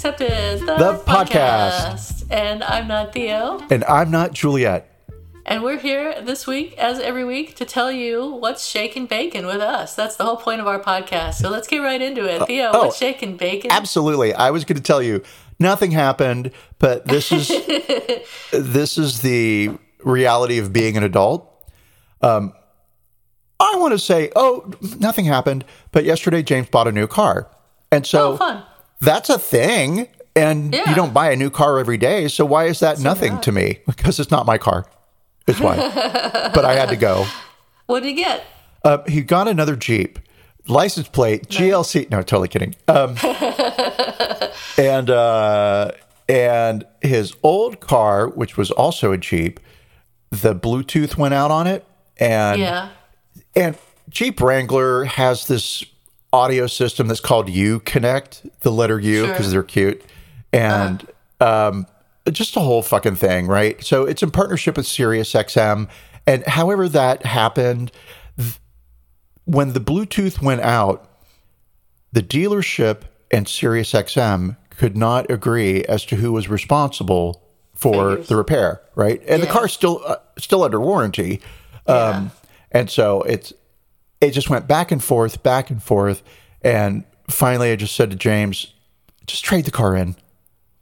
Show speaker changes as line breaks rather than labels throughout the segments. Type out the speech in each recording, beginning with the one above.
Accepted, the,
The podcast.
And I'm not Theo.
And I'm not Juliet.
And we're here this week, as every week, to tell you what's shaking bacon with us. That's the whole point of our podcast. So let's get right into it. Theo,
oh,
what's shaking bacon?
Absolutely. I was going to tell you nothing happened, but this is this is the reality of being an adult. Um, I want to say, oh, nothing happened, but yesterday James bought a new car, and so
Oh, fun.
That's a thing. And
Yeah.
you don't buy a new car every day, so why is that nothing
not.
to me? Because it's not my car. It's why. but I had to go.
What did you get?
Uh, he got another Jeep, license plate GLC. No, totally kidding. Um, and uh, and his old car, which was also a Jeep, the Bluetooth went out on it, and
Yeah.
and Jeep Wrangler has this audio system that's called Uconnect, the letter U
Sure.
because they're cute, and um, just a whole fucking thing, right? So it's in partnership with SiriusXM. And however that happened, th- when the Bluetooth went out, the dealership and SiriusXM could not agree as to who was responsible for
Figures.
the repair, right? And the
Yeah.
car's still uh, still under warranty. Um, and so it's it just went back and forth, back and forth, and finally I just said to James, just trade the car in.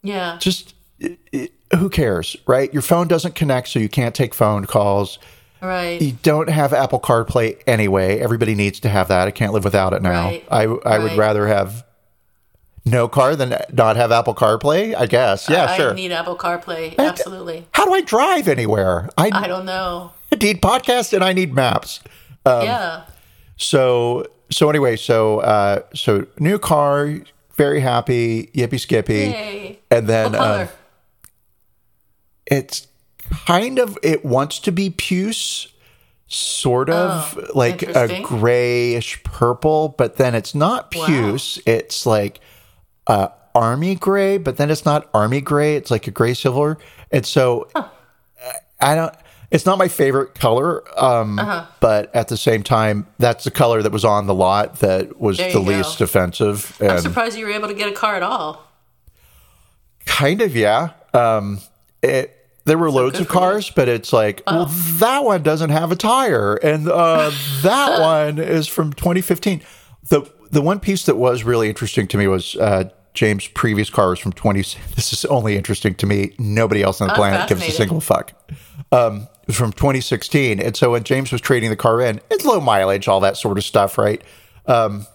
Yeah.
Just it, it- who cares, right? Your phone doesn't connect, so you can't take phone calls.
Right.
You don't have Apple CarPlay anyway. Everybody needs to have that. I can't live without it now.
Right.
I I would rather have no car than not have Apple CarPlay. I guess. Yeah,
I
sure.
I need Apple CarPlay. Absolutely.
How do I drive anywhere? I,
I don't know.
need podcasts and I need maps. Um,
yeah.
So so anyway, so uh, so new car, very happy, yippee skippy,
Yay.
and then uh, it's kind of it wants to be puce sort of like a
Oh,
grayish purple but then it's not
Wow.
puce. It's like uh army gray but then it's not army gray. It's like a gray silver. And so i don't it's not my favorite color um
Uh-huh.
but at the same time that's the color that was on the lot that was the
go.
least offensive And I'm
surprised you were able to get a car at all.
Kind of, yeah. Um, it, there were loads of
for you.
cars, but it's like, well, that one doesn't have a tire, and uh, that one is from 2015. The the one piece that was really interesting to me was uh, James' previous car was from 20. This is only interesting to me. Nobody else on the
I'm
planet gives a single fuck. Um, was from 2016, and so when James was trading the car in, it's low mileage, all that sort of stuff, right? Um,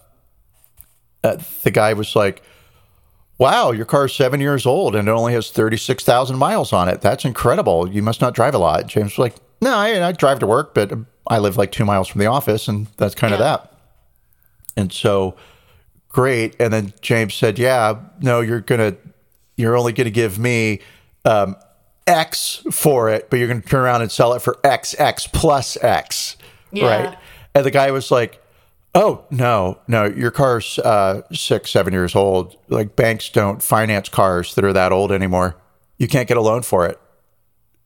uh, the guy was like wow, your car's seven years old and it only has 36,000 miles on it. That's incredible. You must not drive a lot. James was like, no, I, I drive to work, but I live like two miles from the office and that's kind of that. And so, great. And then James said, yeah, no, you're going to, you're only going to give me um, X for it, but you're going to turn around and sell it for XX plus X.
Yeah.
Right. And the guy was like, Oh no, no! Your car's uh, six, seven years old. Like banks don't finance cars that are that old anymore. You can't get a loan for it,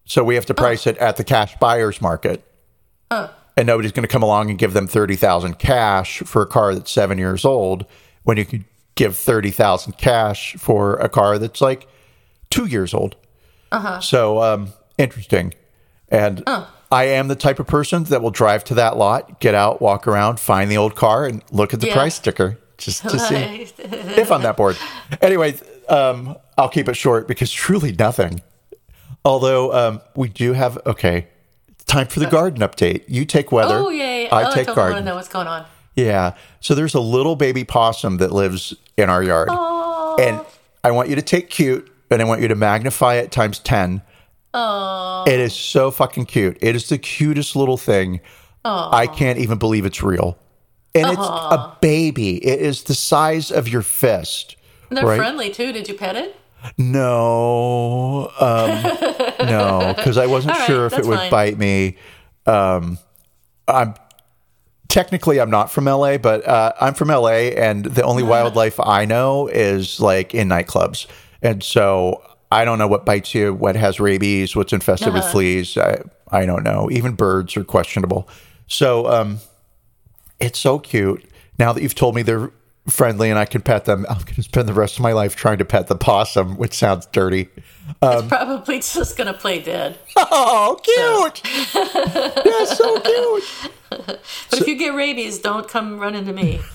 so we have to price it at the cash buyer's market. And nobody's going to come along and give them thirty thousand cash for a car that's seven years old when you could give thirty thousand cash for a car that's like two years old. So um, interesting. And I am the type of person that will drive to that lot, get out, walk around, find the old car, and look at the
Yeah.
price sticker just to see if I'm that bored. Anyway, um, I'll keep it short because truly nothing. Although um, we do have okay, time for the garden update. You take weather.
oh, yay.
I
oh,
take
I totally want to know what's going on.
Yeah. So there's a little baby possum that lives in our yard.
Oh,
And I want you to take cute and I want you to magnify it times 10.
Oh,
It is so fucking cute. It is the cutest little thing. I can't even believe it's real. And it's a baby. It is the size of your fist.
they're
right.
friendly too. Did you pet it?
No, um, no, because I wasn't
right,
sure if it would
fine.
bite me. Um, I'm technically I'm not from LA, but uh, I'm from LA, and the only wildlife I know is like in nightclubs, and so I don't know what bites you, what has rabies, what's infested with
Uh-huh.
fleas. I, I don't know. Even birds are questionable. So um, it's so cute. Now that you've told me they're friendly and I can pet them, I'm going to spend the rest of my life trying to pet the possum, which sounds dirty.
it's probably just gonna play dead.
Oh, cute! That's so cute.
But if you get rabies, don't come running to me.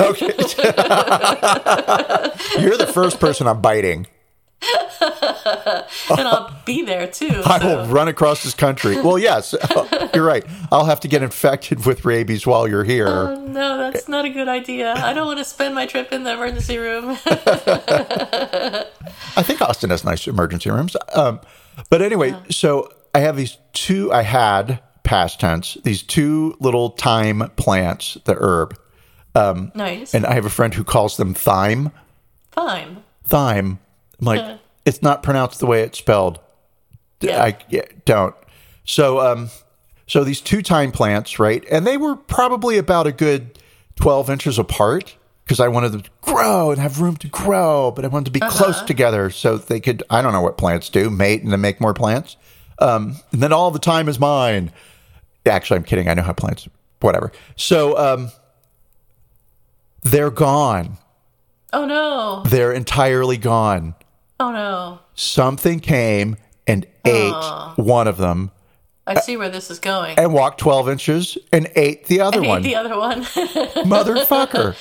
Okay. You're the first person I'm biting.
and I'll be there too.
I
so-
will run across this country. Well, yes, you're right. I'll have to get infected with rabies while you're here.
Oh, no, that's not a good idea. I don't want to spend my trip in the emergency room.
I think Austin has nice emergency rooms. Um, but anyway, so I have these two, I had past tense, these two little thyme plants, the herb.
Nice.
And I have a friend who calls them thyme.
Thyme.
Thyme. I'm like,
Yeah.
it's not pronounced the way it's spelled.
Yeah.
I yeah, don't. So, um, so these two thyme plants, right? And they were probably about a good 12 inches apart because I wanted them to grow and have room to grow, but I wanted to be close together so they could, I don't know what plants do, mate and then make more plants. Um, and then all the time is mine. Actually, I'm kidding. I know how plants, whatever. So, um, they're gone.
Oh no.
They're entirely gone.
Oh no.
Something came and ate one of them
I see where this is going.
and walked 12 inches and ate the other
Hate
one.
the other one.
Motherfucker.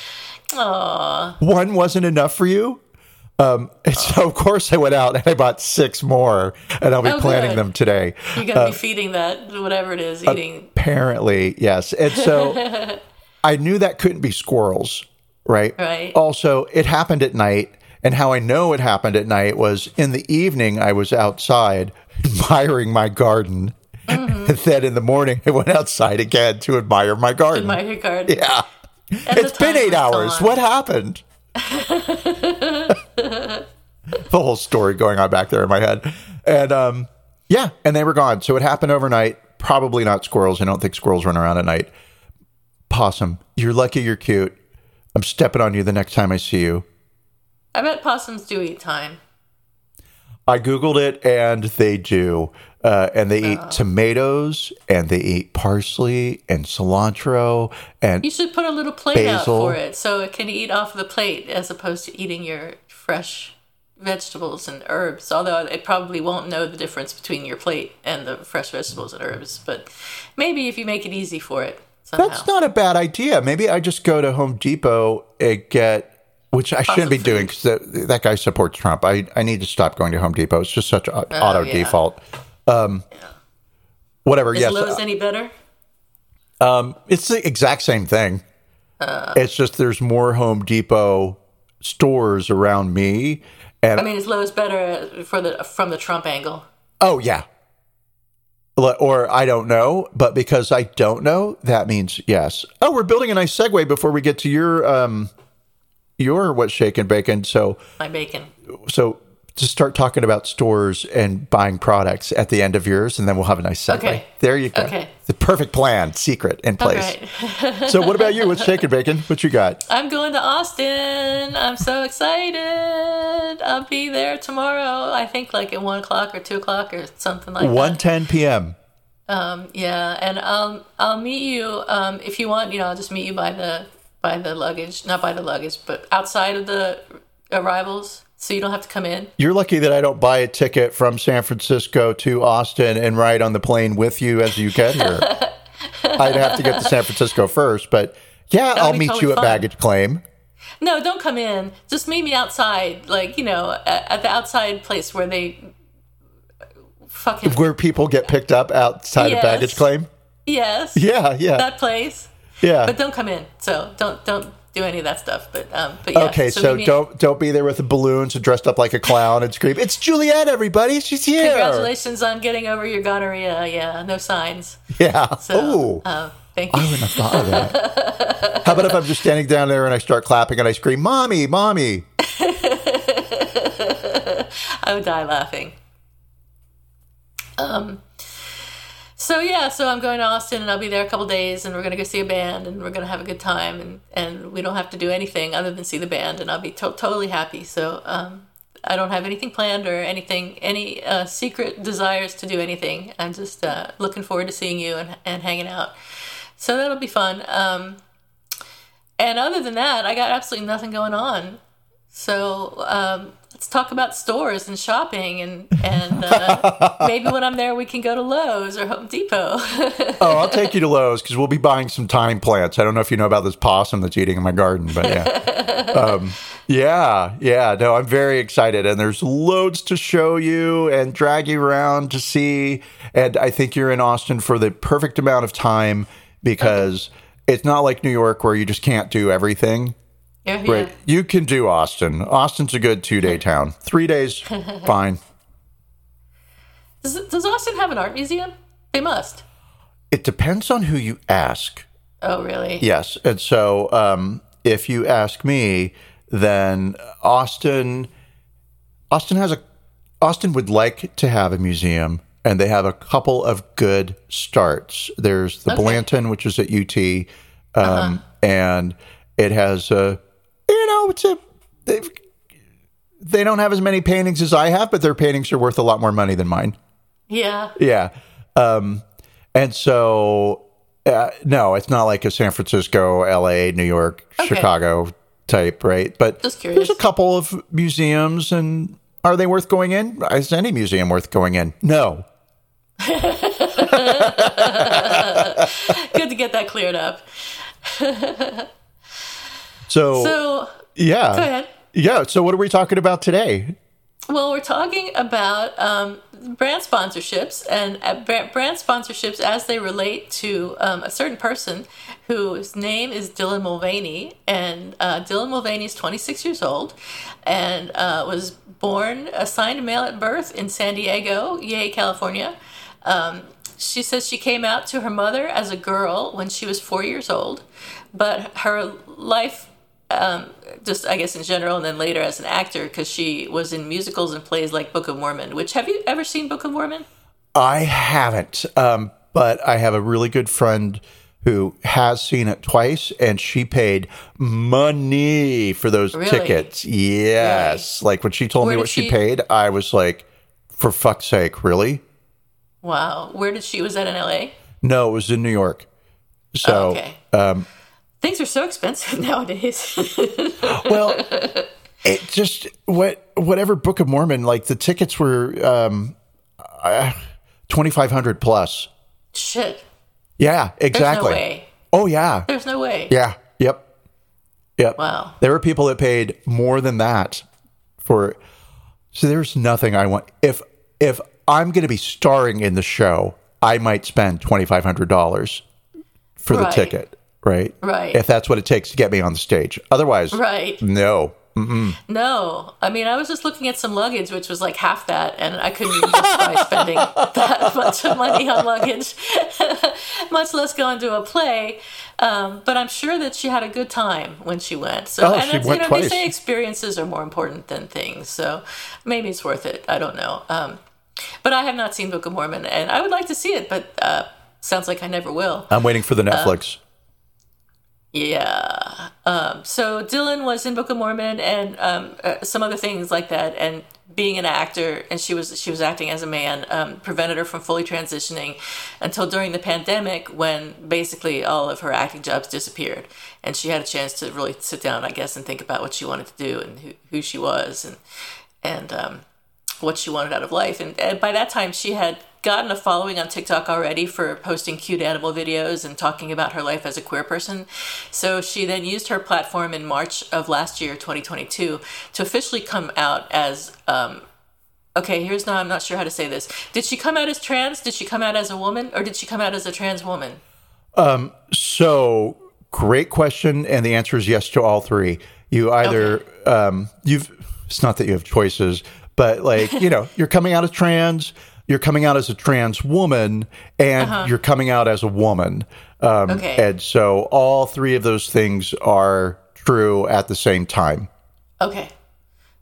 One wasn't enough for you? Um, and so, of course, I went out and I bought six more, and I'll be
Oh,
planning
good.
them today.
You're gonna be feeding that whatever it is, eating.
Apparently, yes. And so I knew that couldn't be squirrels, right?
Right.
Also, it happened at night. And how I know it happened at night was in the evening, I was outside admiring my garden.
Mm-hmm.
And then in the morning, I went outside again to admire my garden.
my regard.
yeah.
And
It's been eight hours.
gone.
What happened? the whole story going on back there in my head. And um, yeah, and they were gone. So it happened overnight. Probably not squirrels. I don't think squirrels run around at night. Possum, you're lucky you're cute. I'm stepping on you the next thyme I see you.
I bet possums do eat time.
I Googled it and they do. Uh, and they eat tomatoes and they eat parsley and cilantro and
You should put a little plate out for it so it can eat off the plate as opposed to eating your fresh vegetables and herbs. Although it probably won't know the difference between your plate and the fresh vegetables and herbs. But maybe if you make it easy for it somehow.
That's not a bad idea. Maybe I just go to Home Depot and get, which I shouldn't be
Possum
doing because that, that guy supports Trump. I, I need to stop going to Home Depot. It's just such a auto
Oh, yeah.
default. Um, Whatever.
Is
yes,
Lowe's any better?
Um, it's the exact same thing.
Uh.
it's just there's more Home Depot stores around me, and
I mean, is Lowe's better for the from the Trump angle?
oh yeah. Or I don't know, but because I don't know, that means yes. Oh, we're building a nice segue before we get to your um, your what's shaken bacon. So
My bacon.
so to start talking about stores and buying products at the end of yours, and then we'll have a nice segue.
Okay.
There you go.
Okay.
The perfect plan, secret in place.
right.
so what about you? What's shaken bacon? What you got?
I'm going to Austin. I'm so excited. I'll be there tomorrow. I think like at one o'clock or two o'clock or something like
One
that.
ten p.m.
Um, yeah, and I'll I'll meet you um, if you want. You know, I'll just meet you by the by the luggage, not by the luggage, but outside of the arrivals, so you don't have to come in.
You're lucky that I don't buy a ticket from San Francisco to Austin and ride on the plane with you as you get here. I'd have to get to San Francisco first, but yeah, I'll meet
totally
you at
fine.
baggage claim.
No, don't come in. Just meet me outside, like you know, at, at the outside place where they fucking
Where people get picked up outside of baggage claim.
yes,
Yeah, yeah,
that place.
yeah.
But don't come in. So don't don't do any of that stuff. But um, but yeah.
Okay, so,
maybe-
don't don't be there with the balloons and dressed up like a clown and scream, "It's Juliet, everybody! She's here!"
Congratulations on getting over your gonorrhea. Yeah, no signs.
Yeah.
So, uh, thank you.
I wouldn't have thought of that. How about if I'm just standing down there and I start clapping and I scream, "Mommy, mommy!"
I would die laughing. Um. So yeah, so I'm going to Austin and I'll be there a couple days and we're gonna go see a band and we're gonna have a good time and and we don't have to do anything other than see the band and I'll be to- totally happy. So um, I don't have anything planned or anything any uh, secret desires to do anything. I'm just uh, looking forward to seeing you and and hanging out. So that'll be fun. Um, and other than that, I got absolutely nothing going on. So um, let's talk about stores and shopping, and and uh, maybe when I'm there, we can go to Lowe's or Home Depot.
Oh, I'll take you to Lowe's because we'll be buying some thyme plants. I don't know if you know about this possum that's eating in my garden, but yeah. Um, yeah, yeah. No, I'm very excited. And there's loads to show you and drag you around to see. And I think you're in Austin for the perfect amount of time because it's not like New York where you just can't do everything.
Yeah.
You can do Austin. Austin's a good two day town. Three days, fine.
Does, does Austin have an art museum? They must.
It depends on who you ask.
Oh, really?
Yes. And so um, if you ask me, then Austin Austin has a Austin would like to have a museum and they have a couple of good starts. There's the
Okay.
Blanton, which is at UT, um, and it has a you know, it's a they've they don't have as many paintings as I have, but their paintings are worth a lot more money than mine.
Yeah.
Yeah. Um, and so, uh, no, it's not like a San Francisco, LA, New York,
Okay.
Chicago type, right? But
Just
there's a couple of museums, and are they worth going in? Is any museum worth going in? No.
Good to get that cleared up.
So,
So,
yeah.
go ahead.
Yeah. So, what are we talking about today?
Well, we're talking about um, brand sponsorships and uh, brand sponsorships as they relate to um, a certain person whose name is Dylan Mulvaney. And uh, Dylan Mulvaney is 26 years old and uh, was born assigned male at birth in San Diego, yay, California. Um, she says she came out to her mother as a girl when she was four years old, but her life um, just I guess in general, and then later as an actor because she was in musicals and plays like Book of Mormon. Which have you ever seen Book of Mormon?
I haven't, um, but I have a really good friend who has seen it twice, and she paid money for those
Really?
tickets. Yes, like when she told
Where
me what she,
she-
paid, I was like, "For fuck's sake, really?"
Wow, where did she was that in L.A.?
No, it was in New York. So,
Oh, okay.
um,
Things are so expensive nowadays.
well, it just what whatever Book of Mormon, like the tickets were um, uh, twenty five hundred plus.
Shit,
Yeah,
there's
exactly.
no way.
Oh yeah,
There's no way.
Yeah. Yep. Yep.
Wow.
There were people that paid more than that for. So there's nothing I want. If if I'm going to be starring in the show, I might spend twenty five hundred dollars for the ticket. Right.
Right.
If that's what it takes to get me on the stage. Otherwise,
Right.
no.
No, I mean, I was just looking at some luggage, which was like half that, and I couldn't even justify spending that much of money on luggage, much less going to a play. Um, but I'm sure that she had a good time when she went. So,
Oh,
and
she went
you know,
twice.
they say experiences are more important than things. So maybe it's worth it. I don't know. Um, but I have not seen Book of Mormon, and I would like to see it, but uh, sounds like I never will.
I'm waiting for the Netflix.
Yeah. Um, so Dylan was in Book of Mormon and um, uh, some other things like that, and being an actor, and she was she was acting as a man, um, prevented her from fully transitioning until during the pandemic, when basically all of her acting jobs disappeared, and she had a chance to really sit down, I guess, and think about what she wanted to do and who, who she was, and and um, what she wanted out of life. And, and by that time, she had gotten a following on TikTok already for posting cute animal videos and talking about her life as a queer person. So she then used her platform in March of last year, 2022, to officially come out as. Um, Okay, here's now I'm not sure how to say this. Did she come out as trans? Did she come out as a woman? Or did she come out as a trans woman?
So great question, and the answer is yes to all three. You either um, you've it's not that you have choices, but like you know, you're coming out as trans, you're coming out as a trans woman, and you're coming out as a woman. Um,
Okay.
And so all three of those things are true at the same time.
Okay,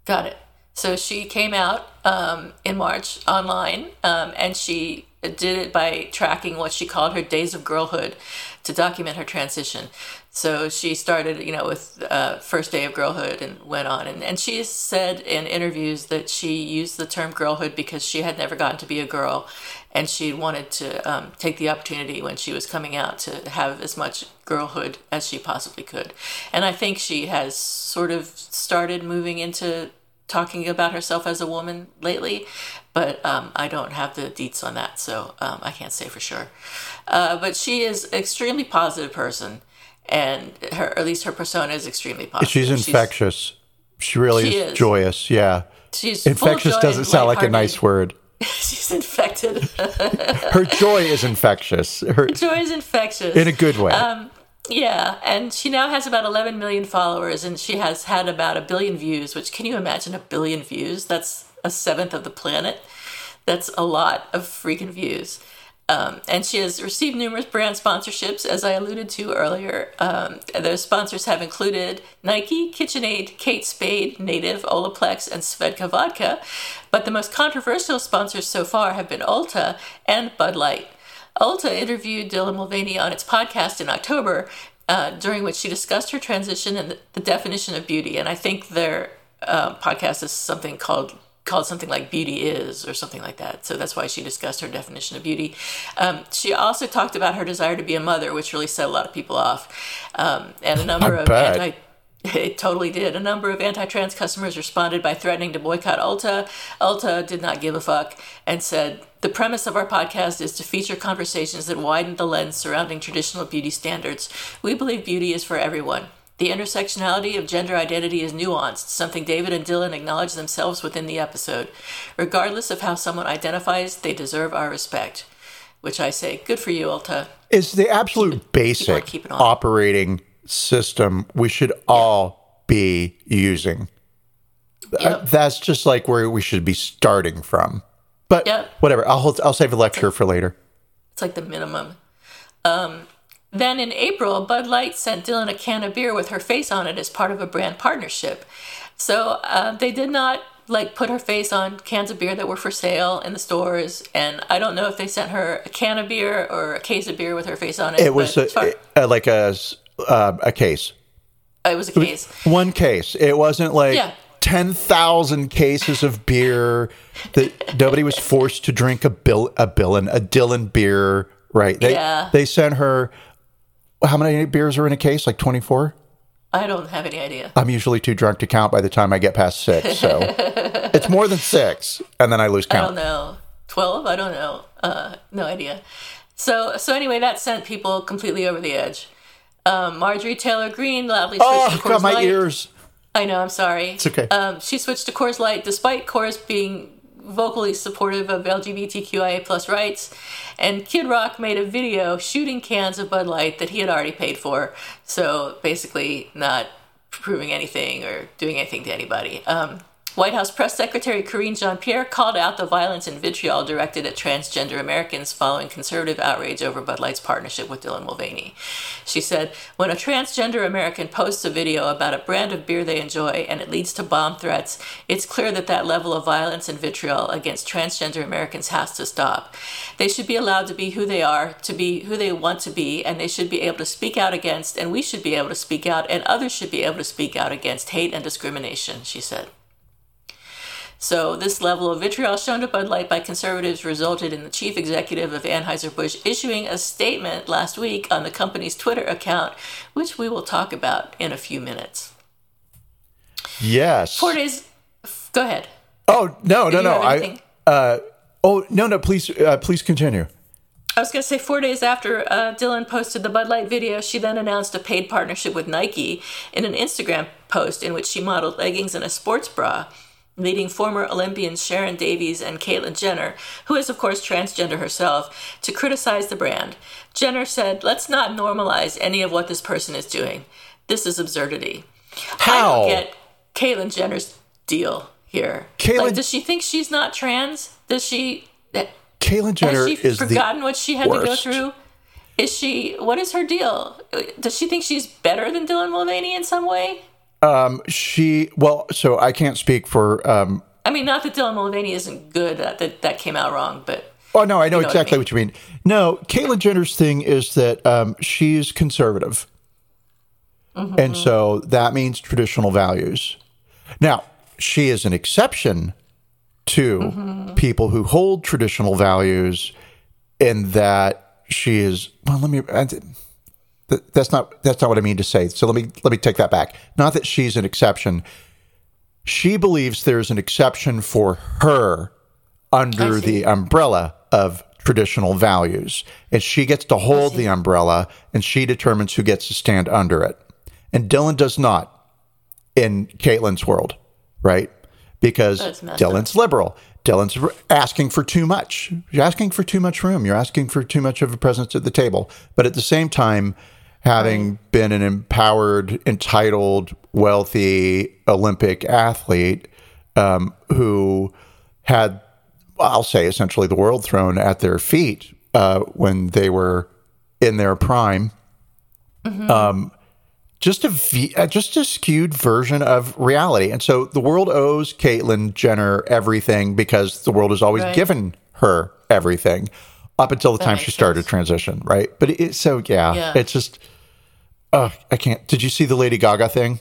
got it. So she came out um, in March online, um, and she did it by tracking what she called her days of girlhood to document her transition. So she started, you know, with uh, first day of girlhood and went on. And, and she said in interviews that she used the term girlhood because she had never gotten to be a girl and she wanted to um, take the opportunity when she was coming out to have as much girlhood as she possibly could. And I think she has sort of started moving into talking about herself as a woman lately, but um, I don't have the deets on that, so um, I can't say for sure. Uh, but she is extremely positive person, and her, at least her persona is extremely positive.
She's infectious. She really
She
is,
is.
joyous. Yeah.
She's
Infectious doesn't sound like a nice word.
She's infected.
Her joy is infectious. Her,
joy is infectious.
in a good way.
Um, Yeah, and she now has about 11 million followers, and she has had about a billion views. Which can you imagine a billion views? That's a seventh of the planet. That's a lot of freaking views. Um, and she has received numerous brand sponsorships, as I alluded to earlier. Um, those sponsors have included Nike, KitchenAid, Kate Spade, Native, Olaplex, and Svedka Vodka. But the most controversial sponsors so far have been Ulta and Bud Light. Ulta interviewed Dylan Mulvaney on its podcast in October, uh, during which she discussed her transition and the, definition of beauty. And I think their uh, podcast is something called called something like "Beauty Is" or something like that. So that's why she discussed her definition of beauty. Um, she also talked about her desire to be a mother, which really set a lot of people off, um, and a number of anti. It totally did. A number of anti-trans customers responded by threatening to boycott Ulta. Ulta did not give a fuck and said, "The premise of our podcast is to feature conversations that widen the lens surrounding traditional beauty standards. We believe beauty is for everyone. The intersectionality of gender identity is nuanced, something David and Dylan acknowledge themselves within the episode. Regardless of how someone identifies, they deserve our respect." Which I say, good for you, Ulta.
is the absolute basic
keep it on.
operating system we should all be using. Uh,
Yep.
That's just like where we should be starting from. But
Yep.
whatever, I'll hold, I'll save a lecture for later.
It's like the minimum. Um, then in April, Bud Light sent Dylan a can of beer with her face on it as part of a brand partnership. So uh, they did not like put her face on cans of beer that were for sale in the stores, and I don't know if they sent her a can of beer or a case of beer with her face on it.
It was a,
far-
uh, like a uh, a case,
it was a case.
one case. It wasn't like
Yeah.
ten thousand cases of beer that nobody was forced to drink a bill a Billin a Dylan beer. Right? They
Yeah.
they sent her. How many beers are in a case? Like twenty four.
I don't have any idea.
I'm usually too drunk to count by the time I get past six. So it's more than six, and then I lose count.
I don't know. Twelve? I don't know. Uh, no idea. So so anyway, that sent people completely over the edge. Um, Marjorie Taylor Greene loudly switched
Oh,
to Coors
got my
Light.
ears.
I know. I'm sorry. It's
okay.
Um, she switched to Coors Light despite Coors being vocally supportive of LGBTQIA plus rights. And Kid Rock made a video shooting cans of Bud Light that he had already paid for. So basically, not proving anything or doing anything to anybody. Um, White House Press Secretary Karine Jean Pierre called out the violence and vitriol directed at transgender Americans following conservative outrage over Bud Light's partnership with Dylan Mulvaney. She said, When a transgender American posts a video about a brand of beer they enjoy and it leads to bomb threats, it's clear that that level of violence and vitriol against transgender Americans has to stop. They should be allowed to be who they are, to be who they want to be, and they should be able to speak out against, and we should be able to speak out, and others should be able to speak out against hate and discrimination, she said. So, this level of vitriol shown to Bud Light by conservatives resulted in the chief executive of Anheuser-Busch issuing a statement last week on the company's Twitter account, which we will talk about in a few minutes.
Yes.
Four days. Go ahead.
Oh no, no,
you
no.
have
I. Uh, oh no, no. Please, uh, please continue.
I was going to say four days after uh, Dylan posted the Bud Light video, she then announced a paid partnership with Nike in an Instagram post in which she modeled leggings and a sports bra. Leading former Olympians Sharron Davies and Caitlyn Jenner, who is, of course, transgender herself, to criticize the brand. Jenner said, Let's not normalize any of what this person is doing. This is absurdity.
How?
I don't get Caitlyn Jenner's deal here.
Caitlyn-
like, does she think she's not trans? Does she.
Uh, Caitlyn Jenner
Has she
is
forgotten what she had to go through? Is she. What is her deal? Does she think she's better than Dylan Mulvaney in some way?
She well so i can't speak for um
I mean, not that Dylan Mulvaney isn't good. That that, that came out wrong, but
oh no i know
You know what I
exactly
mean.
what, you mean no caitlyn jenner's thing is that um she's conservative
Mm-hmm.
and so that means traditional values now she is an exception to
Mm-hmm.
people who hold traditional values in that she is well let me I- that's not that's not what i mean to say so let me let me take that back not that she's an exception she believes there's an exception for her under the umbrella of traditional values. And she gets to hold the umbrella and she determines who gets to stand under it. And Dylan does not in Caitlyn's world, right? Because Dylan's liberal. Dylan's asking for too much. You're asking for too much room. You're asking for too much of a presence at the table. But at the same time, having been an empowered, entitled, wealthy Olympic athlete um, who had, I'll say, essentially the world thrown at their feet uh, when they were in their prime. Um, just a v- uh, just a skewed version of reality, and so the world owes Caitlyn Jenner everything because the world has always
Right.
given her everything up until the time she started
sense.
transition, right? But it, so yeah,
Yeah.
it's just, uh, I can't. Did you see the Lady Gaga thing?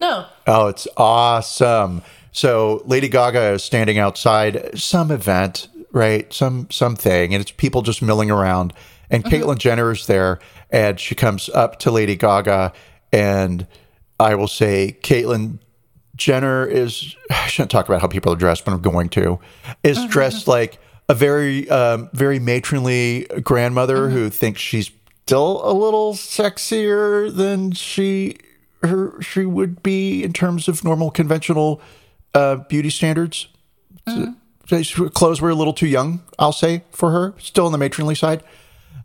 no.
Oh, it's awesome. So Lady Gaga is standing outside some event, right? Some something, and it's people just milling around. And Caitlyn Jenner is there, and she comes up to Lady Gaga, and I will say, Caitlyn Jenner is. I shouldn't talk about how people are dressed, but I'm going to. Is dressed like a very, um, very matronly grandmother who thinks she's still a little sexier than she her she would be in terms of normal conventional uh, beauty standards. So Clothes were a little too young, I'll say, for her. Still on the matronly side.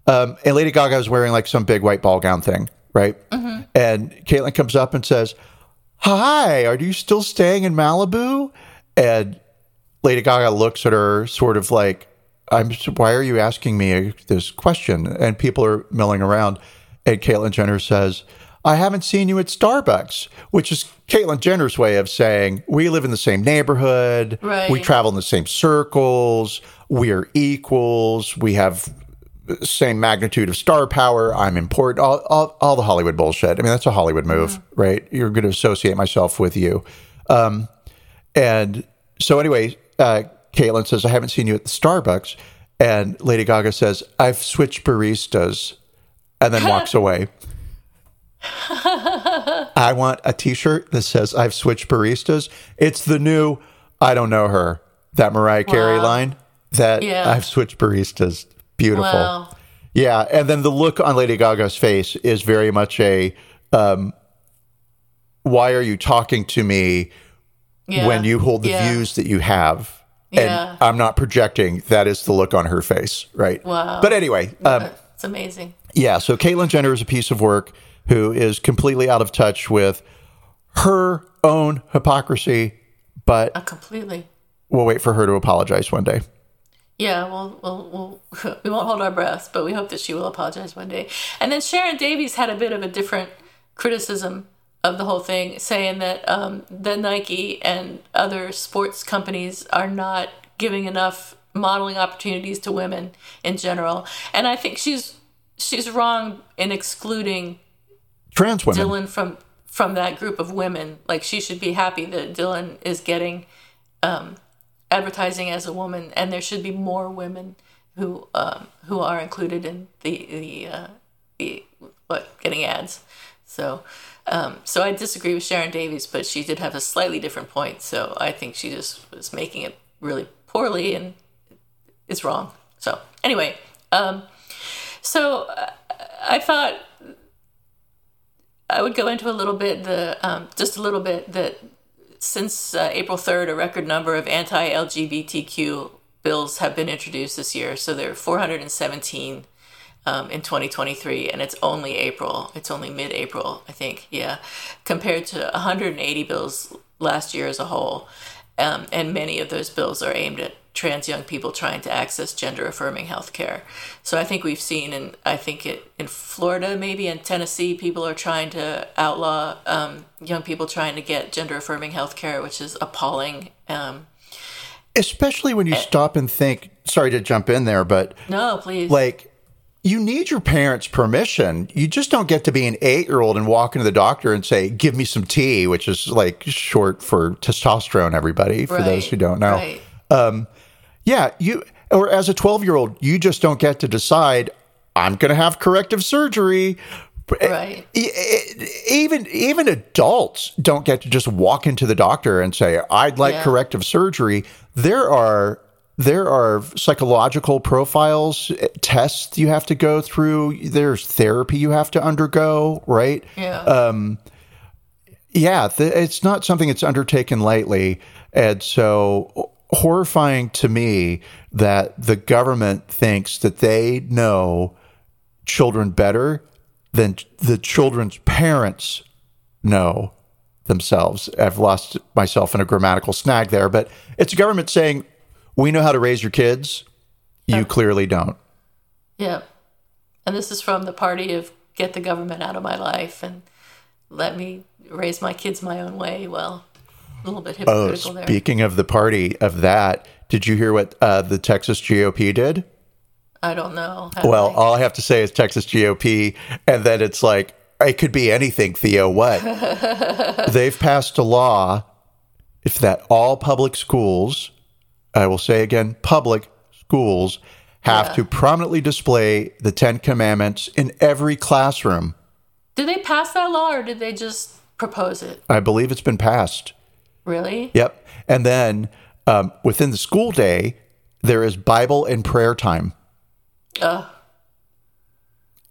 Um, and Lady Gaga is wearing like some big white ball gown thing, right? And Caitlyn comes up and says, "Hi, are you still staying in Malibu?" And Lady Gaga looks at her, sort of like, "I'm. Why are you asking me this question?" And people are milling around, and Caitlyn Jenner says, "I haven't seen you at Starbucks," which is Caitlyn Jenner's way of saying we live in the same neighborhood,
Right.
we travel in the same circles, we're equals, we have the same magnitude of star power. I'm important. All, all, all the Hollywood bullshit. I mean, that's a Hollywood move, right? You're going to associate myself with you. Um, and so, anyway, uh, Caitlyn says, I haven't seen you at the Starbucks. And Lady Gaga says, I've switched baristas and then walks away. I want a t shirt that says, I've switched baristas. It's the new, I don't know her, that Mariah Carey
Wow.
line that
Yeah.
I've switched baristas. Beautiful.
Wow.
Yeah, and then the look on Lady Gaga's face is very much a um, why are you talking to me
Yeah.
when you hold the
Yeah.
views that you have?
Yeah.
And I'm not projecting. That is the look on her face, right?
Wow.
But anyway, um,
It's amazing.
yeah. So Caitlyn Jenner is a piece of work who is completely out of touch with her own hypocrisy, but
Uh, completely.
we'll wait for her to apologize one day.
Yeah, well, we'll, we'll, we won't hold our breath, but we hope that she will apologize one day. And then Sharron Davies had a bit of a different criticism of the whole thing, saying that um, that Nike and other sports companies are not giving enough modeling opportunities to women in general. And I think she's she's wrong in excluding
Trans women.
Dylan from from that group of women. Like she should be happy that Dylan is getting um, advertising as a woman, and there should be more women who um, who are included in the the uh, the what getting ads. So. Um, so I disagree with Sharron Davies, but she did have a slightly different point. So I think she just was making it really poorly and is wrong. So anyway, um, so uh, I thought I would go into a little bit the um, just a little bit that since uh, April 3rd, a record number of anti LGBTQ bills have been introduced this year. So there are 417 um, in 2023, and it's only April. It's only mid April, I think. Yeah. Compared to 180 bills last year as a whole. Um, and many of those bills are aimed at trans young people trying to access gender affirming health care. So I think we've seen, and I think it, in Florida, maybe in Tennessee, people are trying to outlaw um, young people trying to get gender affirming health care, which is appalling. Um,
Especially when you
eh.
stop and think, sorry to jump in there, but
no, please.
like, you need your parents' permission. You just don't get to be an eight year old and walk into the doctor and say, Give me some tea, which is like short for testosterone, everybody, for
Right,
those who don't know.
right.
Um, yeah, you or as a 12-year-old, you just don't get to decide I'm going to have corrective surgery.
Right.
Even even adults don't get to just walk into the doctor and say I'd like
Yeah.
corrective surgery. There are there are psychological profiles, eh, tests you have to go through. There's therapy you have to undergo, right?
Yeah.
uh, yeah, th- it's not something that's undertaken lightly. And so horrifying to me that the government thinks that they know children better than the children's parents know themselves. I've lost myself in a grammatical snag there, but it's the government saying, we know how to raise your kids. You clearly don't.
Yeah. And this is from the party of get the government out of my life and let me raise my kids my own way. Well, a little bit
Oh,
hypocritical there.
speaking of the party of that, did you hear what uh, the Texas GOP did?
I don't know.
Well, all I have to say is Texas GOP, and then it's like it could be anything. Theo, what? They've passed a law if that all public schools, I will say again, public schools have
Yeah.
to prominently display the Ten Commandments in every classroom.
did they pass that law or did they just propose it?
I believe it's been passed.
Really?
Yep. And then um, within the school day, there is Bible and prayer time.
Ugh.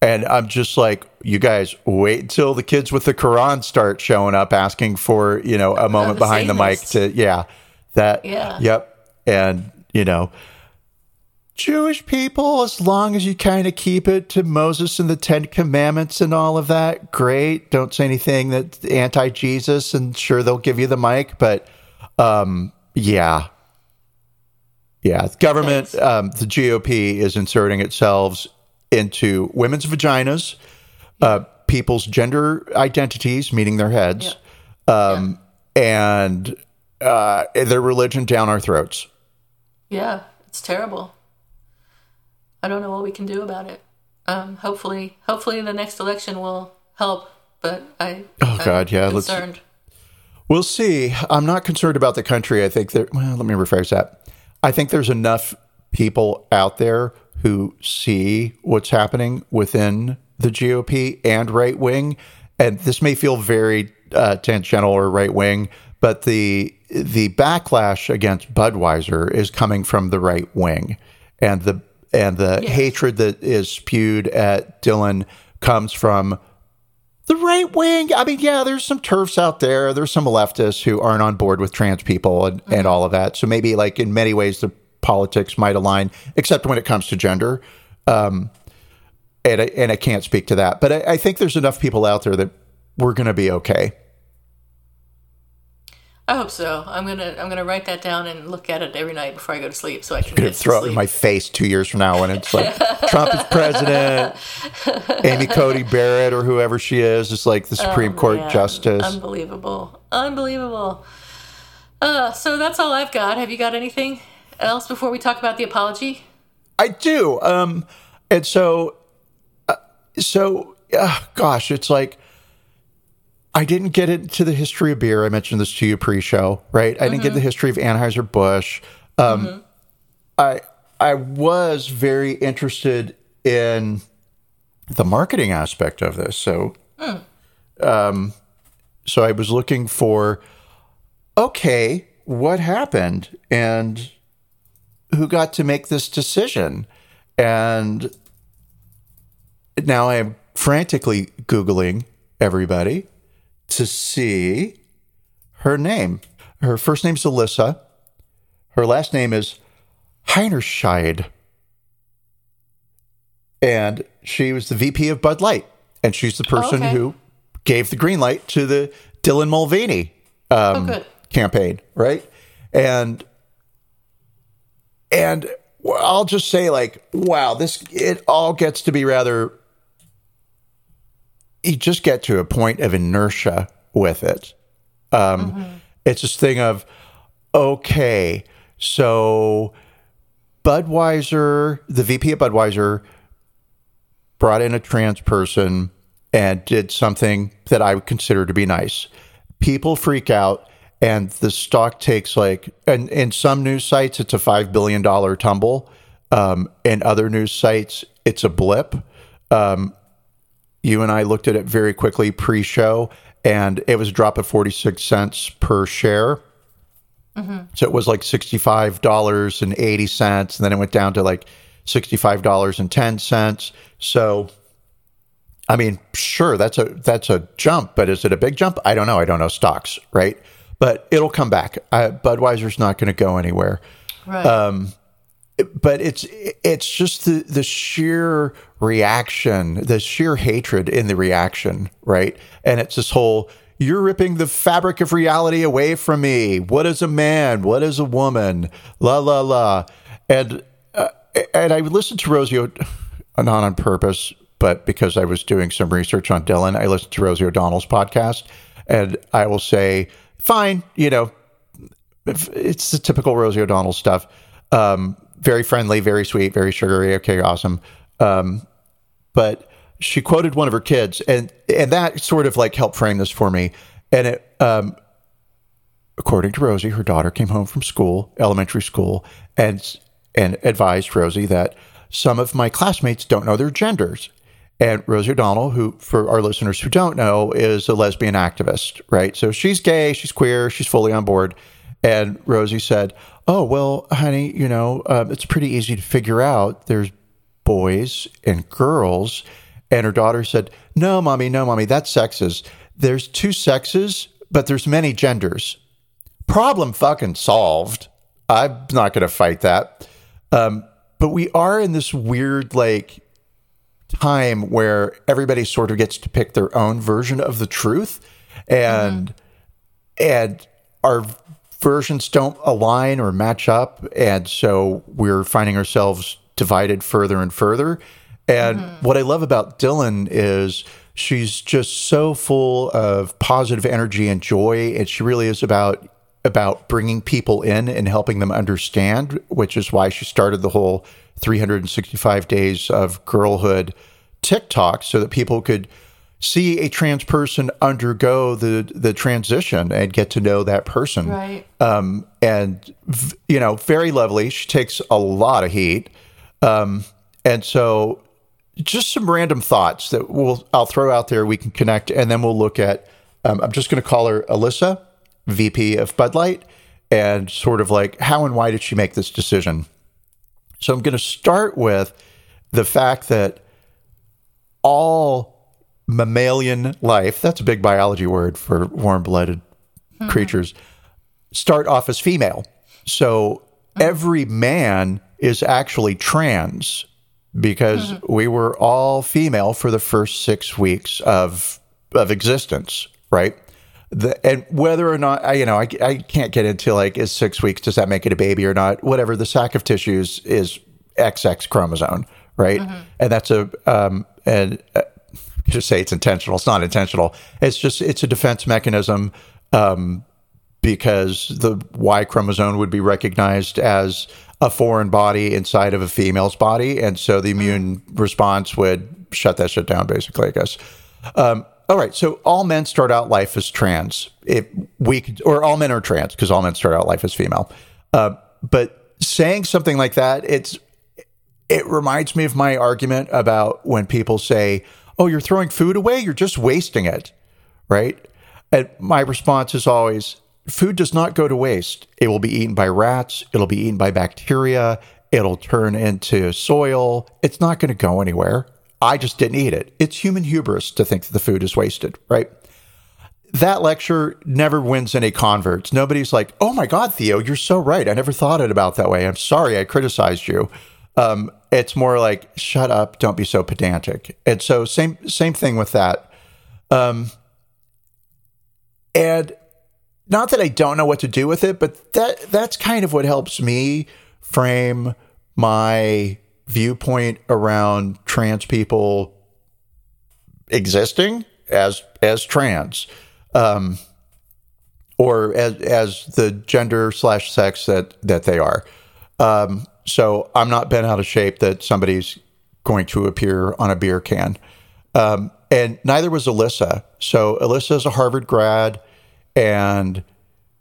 And I'm just like, you guys wait until the kids with the Quran start showing up asking for, you know, a moment
the
behind the mic to, yeah, that,
Yeah.
yep. And, you know, Jewish people, as long as you kind of keep it to Moses and the Ten Commandments and all of that, great. Don't say anything that's anti Jesus, and sure, they'll give you the mic. But, um, yeah. Yeah, the government, um, the GOP is inserting itself into women's vaginas, uh, people's gender identities, meaning their heads, um, and uh, their religion down our throats.
Yeah, it's terrible. I don't know what we can do about it. Um, hopefully, hopefully the next election will help. But I,
Oh,
I'm
God, yeah, let's- We'll see. I'm not concerned about the country. I think that, well, let me rephrase that. I think there's enough people out there who see what's happening within the GOP and right wing. And this may feel very uh, tangential or right wing, but the the backlash against Budweiser is coming from the right wing, and the and the
Yes.
hatred that is spewed at Dylan comes from the right wing. I mean, yeah, there's some TERFs out there. There's some leftists who aren't on board with trans people and, and all of that. So maybe, like in many ways, the politics might align, except when it comes to gender. Um, and I, and I can't speak to that, but I, I think there's enough people out there that we're going to be okay.
I hope so. I'm gonna I'm gonna write that down and look at it every night before I go to sleep, so I can get
throw it in my face two years from now when it's like Trump is president, Amy Coney Barrett or whoever she is, is like the Supreme Court
Oh, Man,
justice.
Unbelievable. Unbelievable. Uh, so that's all I've got. Have you got anything else before we talk about the apology?
I do. Um, and so, uh, so, uh, gosh, it's like I didn't get into the history of beer. I mentioned this to you pre-show, right? I didn't get the history of Anheuser Busch. Um, I I was very interested in the marketing aspect of this. So, um, so I was looking for okay, what happened and who got to make this decision? And now I am frantically Googling everybody to see her name. Her first name's Alissa. Her last name is Heinerscheid. And she was the VP of Bud Light. And she's the person
okay.
who gave the green light to the Dylan Mulvaney
Oh,
um,
good.
campaign, right? And and I'll just say, like, wow, this it all gets to be rather. You just get to a point of inertia with it. Um, It's this thing of, okay, so Budweiser, the VP of Budweiser, brought in a trans person and did something that I would consider to be nice. People freak out, and the stock takes like, and in some news sites, it's a $5 billion tumble. Um, in other news sites, it's a blip. Um, you and I looked at it very quickly pre show, and it was a drop of 46 cents per share. So it was like $65.80, and then it went down to like $65.10. So I mean, sure, that's a that's a jump, but is it a big jump? I don't know. I don't know stocks, right? But it'll come back. Uh, Budweiser's not going to go anywhere.
Right.
Um, But it's it's just the the sheer reaction, the sheer hatred in the reaction, right? And it's this whole you're ripping the fabric of reality away from me. What is a man? What is a woman? La la la. And uh, and I listened to Rosie, not on purpose, but because I was doing some research on Dylan, I listened to Rosie O'Donnell's podcast, and I will say, fine, you know, it's the typical Rosie O'Donnell stuff. Um, very friendly, very sweet, very sugary. Okay, awesome. Um, but she quoted one of her kids, and and that sort of like helped frame this for me. And it, um, according to Rosie, her daughter came home from school, elementary school, and and advised Rosie that some of my classmates don't know their genders. And Rosie O'Donnell, who for our listeners who don't know, is a lesbian activist, right? So she's gay, she's queer, she's fully on board. And Rosie said, "Oh well, honey, you know um, it's pretty easy to figure out. There's boys and girls." And her daughter said, "No, mommy, no, mommy, that's sexes. There's two sexes, but there's many genders." problem fucking solved. I'm not going to fight that. Um, but we are in this weird, like, time where everybody sort of gets to pick their own version of the truth. And, and our versions don't align or match up. And so we're finding ourselves divided further and further. And mm-hmm. what I love about Dylan is she's just so full of positive energy and joy. And she really is about about bringing people in and helping them understand, which is why she started the whole 365 days of girlhood TikTok so that people could see a trans person undergo the the transition and get to know that person.
right.
Um, and v- you know, very lovely. She takes a lot of heat. Um, and so just some random thoughts that we'll I'll throw out there we can connect and then we'll look at um, I'm just going to call her Alissa, VP of Bud Light, and sort of like how and why did she make this decision? So I'm going to start with the fact that all mammalian life, that's a big biology word for warm blooded hmm. creatures, start off as female. So hmm. every man is actually trans because hmm. we were all female for the first six weeks of of existence, right? The, and whether or not I, you know, I, I can't get into like is six weeks does that make it a baby or not? Whatever. The sack of tissues is XX chromosome, right? Mm-hmm. And that's a um and just say it's intentional. It's not intentional. It's just it's a defense mechanism um, because the Y chromosome would be recognized as a foreign body inside of a female's body, and so the immune response would shut that shit down. Basically, I guess. Um, all right, so all men start out life as trans. If we could, or all men are trans because all men start out life as female. Uh, but saying something like that, it's it reminds me of my argument about when people say, "Oh, you're throwing food away. You're just wasting it." Right? And my response is always, food does not go to waste. It will be eaten by rats, it'll be eaten by bacteria, it'll turn into soil. It's not going to go anywhere. I just didn't eat it. It's human hubris to think that the food is wasted, right? that lecture never wins any converts. Nobody's like, "Oh my God, Theo, you're so right. I never thought it about that way. I'm sorry, I criticized you." Um, it's more like, "Shut up, don't be so pedantic." And so, same same thing with that. Um, and not that I don't know what to do with it, but that that's kind of what helps me frame my viewpoint around trans people existing as as trans um, or as as the gender slash sex that that they are um, so i'm not bent out of shape that somebody's going to appear on a beer can um, and neither was alissa so alissa is a harvard grad and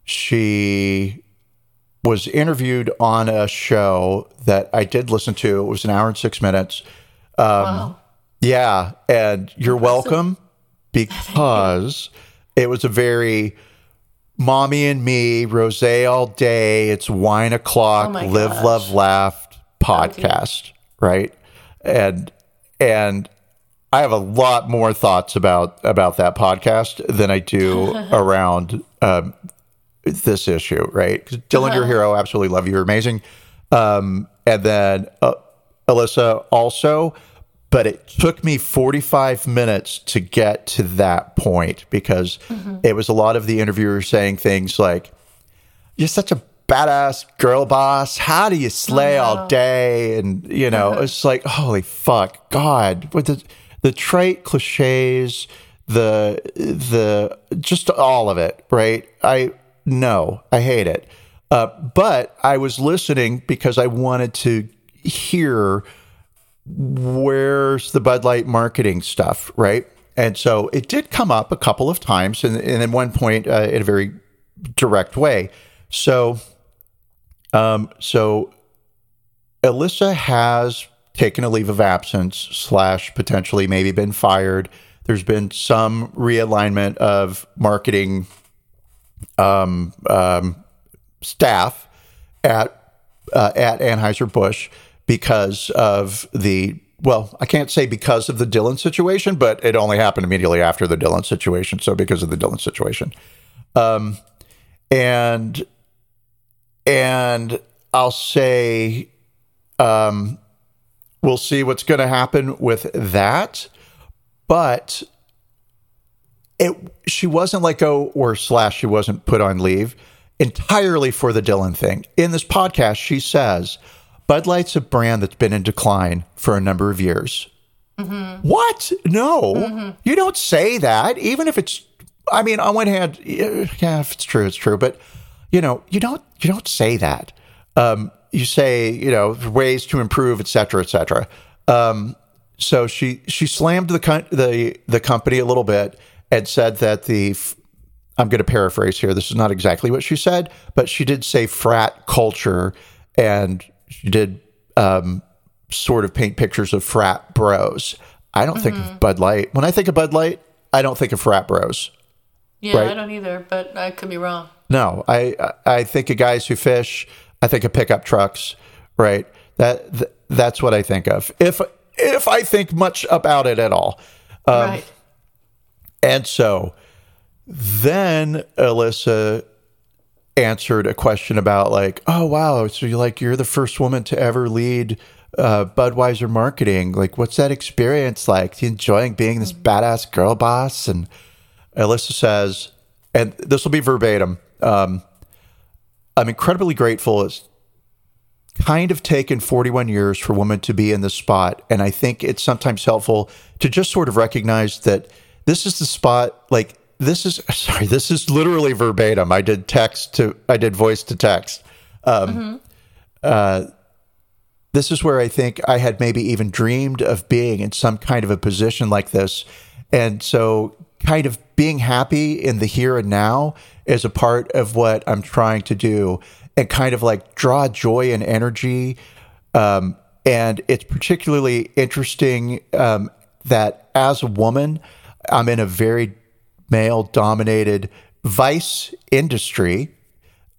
she was interviewed on a show that I did listen to. It was an hour and six minutes. Um, wow. Yeah, and you're welcome because it was a very mommy and me, rose all day. It's wine o'clock, oh live, gosh. love, laugh podcast, right? And and I have a lot more thoughts about about that podcast than I do around um, this issue, right? Dylan, uh-huh. your hero, absolutely love you, you're amazing. Um, and then uh, Alissa also, but it took me 45 minutes to get to that point because mm-hmm. it was a lot of the interviewers saying things like, "You're such a badass girl boss. How do you slay oh, no. all day?" And you know, uh-huh. it's like, holy fuck, God, with the the trait cliches, the the just all of it, right? I no, I hate it. Uh, but I was listening because I wanted to hear where's the Bud Light marketing stuff, right? And so it did come up a couple of times, and, and at one point uh, in a very direct way. So, um, so Alissa has taken a leave of absence slash potentially maybe been fired. There's been some realignment of marketing um, um, staff at uh, at Anheuser Busch because of the well, I can't say because of the Dylan situation, but it only happened immediately after the Dylan situation. So because of the Dylan situation, um, and and I'll say, um, we'll see what's going to happen with that, but it she wasn't let go or slash she wasn't put on leave entirely for the Dylan thing. In this podcast, she says Bud Light's a brand that's been in decline for a number of years. Mm-hmm. What? No, mm-hmm. you don't say that. Even if it's, I mean, on one hand, yeah, if it's true, it's true. But you know, you don't you don't say that. Um, you say you know ways to improve, et cetera, et cetera. Um, so she she slammed the the the company a little bit and said that the I'm going to paraphrase here. This is not exactly what she said, but she did say frat culture, and she did um, sort of paint pictures of frat bros. I don't mm-hmm. think of mm-hmm. Bud Light. When I think of Bud Light, I don't think of frat bros.
Yeah, right? I don't either, but I could be wrong.
No, I I think of guys who fish. I think of pickup trucks. Right. That that's what I think of. If if I think much about it at all. Um, right. And so then Alissa answered a question about like, oh wow, so you're like you're the first woman to ever lead uh, Budweiser marketing. Like, what's that experience like? You enjoying being this badass girl boss? And Alissa says, and this will be verbatim. Um, I'm incredibly grateful. It's kind of taken 41 years for women to be in this spot, and I think it's sometimes helpful to just sort of recognize that this is the spot like this is sorry this is literally verbatim. I did text to i did voice to text. Um, mm-hmm. uh, this is where i think i had maybe even dreamed of being in some kind of a position like this. And so kind of being happy in the here and now is a part of what i'm trying to do and kind of like draw joy and energy. Um, and it's particularly interesting um, that as a woman I'm in a very male dominated vice industry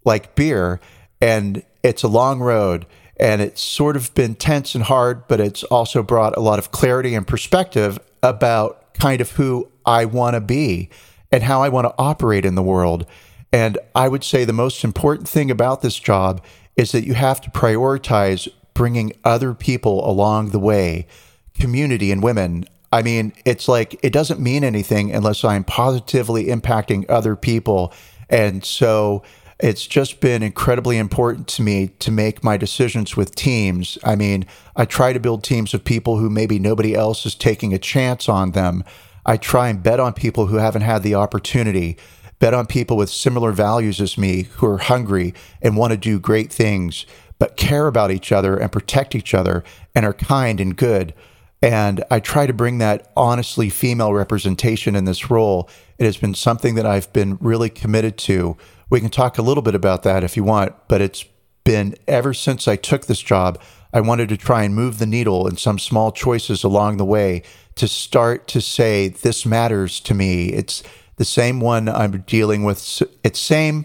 like beer, and it's a long road. And it's sort of been tense and hard, but it's also brought a lot of clarity and perspective about kind of who I want to be. and how I want to operate in the world. And I would say the most important thing about this job is that you have to prioritize bringing other people along the way, community and women. I mean, it's like it doesn't mean anything unless I'm positively impacting other people. And so it's just been incredibly important to me to make my decisions with teams. I mean, I try to build teams of people who maybe nobody else is taking a chance on them. I try and bet on people who haven't had the opportunity, bet on people with similar values as me who are hungry and want to do great things, but care about each other and protect each other and are kind and good. And I try to bring that honestly female representation in this role. It has been something that I've been really committed to we can talk a little bit about that if you want, but it's been ever since I took this job, I wanted to try and move the needle in some small choices along the way to start to say, this matters to me. It's the same one I'm dealing with. It's same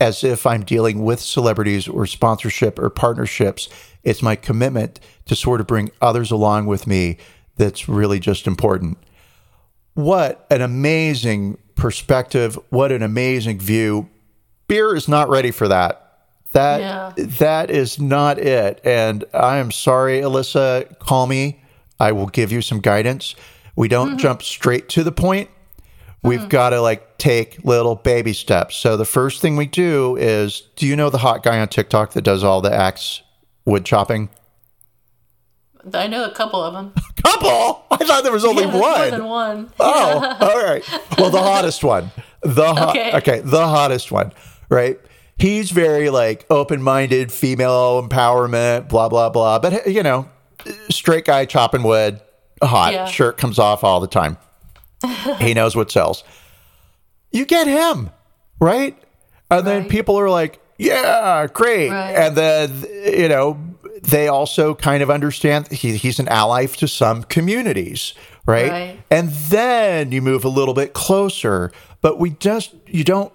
as if I'm dealing with celebrities or sponsorship or partnerships. It's my commitment to sort of bring others along with me that's really just important. What an amazing perspective. What an amazing view beer is not ready for that. That yeah. that is not it. And I am sorry, Alissa. Call me. I will give you some guidance. We don't mm-hmm. jump straight to the point. We've mm-hmm. got to like take little baby steps. So the first thing we do is, do you know the hot guy on TikTok that does all the axe wood chopping?
I know a couple of them.
A couple? I thought there was only
yeah,
one.
More than one.
Oh, yeah. all right. Well, the hottest one. The ho- okay. okay, the hottest one right? He's very like open minded, female empowerment, blah, blah, blah. But, you know, straight guy chopping wood, hot, yeah. shirt comes off all the time. he knows what sells. You get him, right? And then people are like, yeah, great. Right. And then, you know, they also kind of understand he, he's an ally to some communities, right? right? And then you move a little bit closer, but we just you don't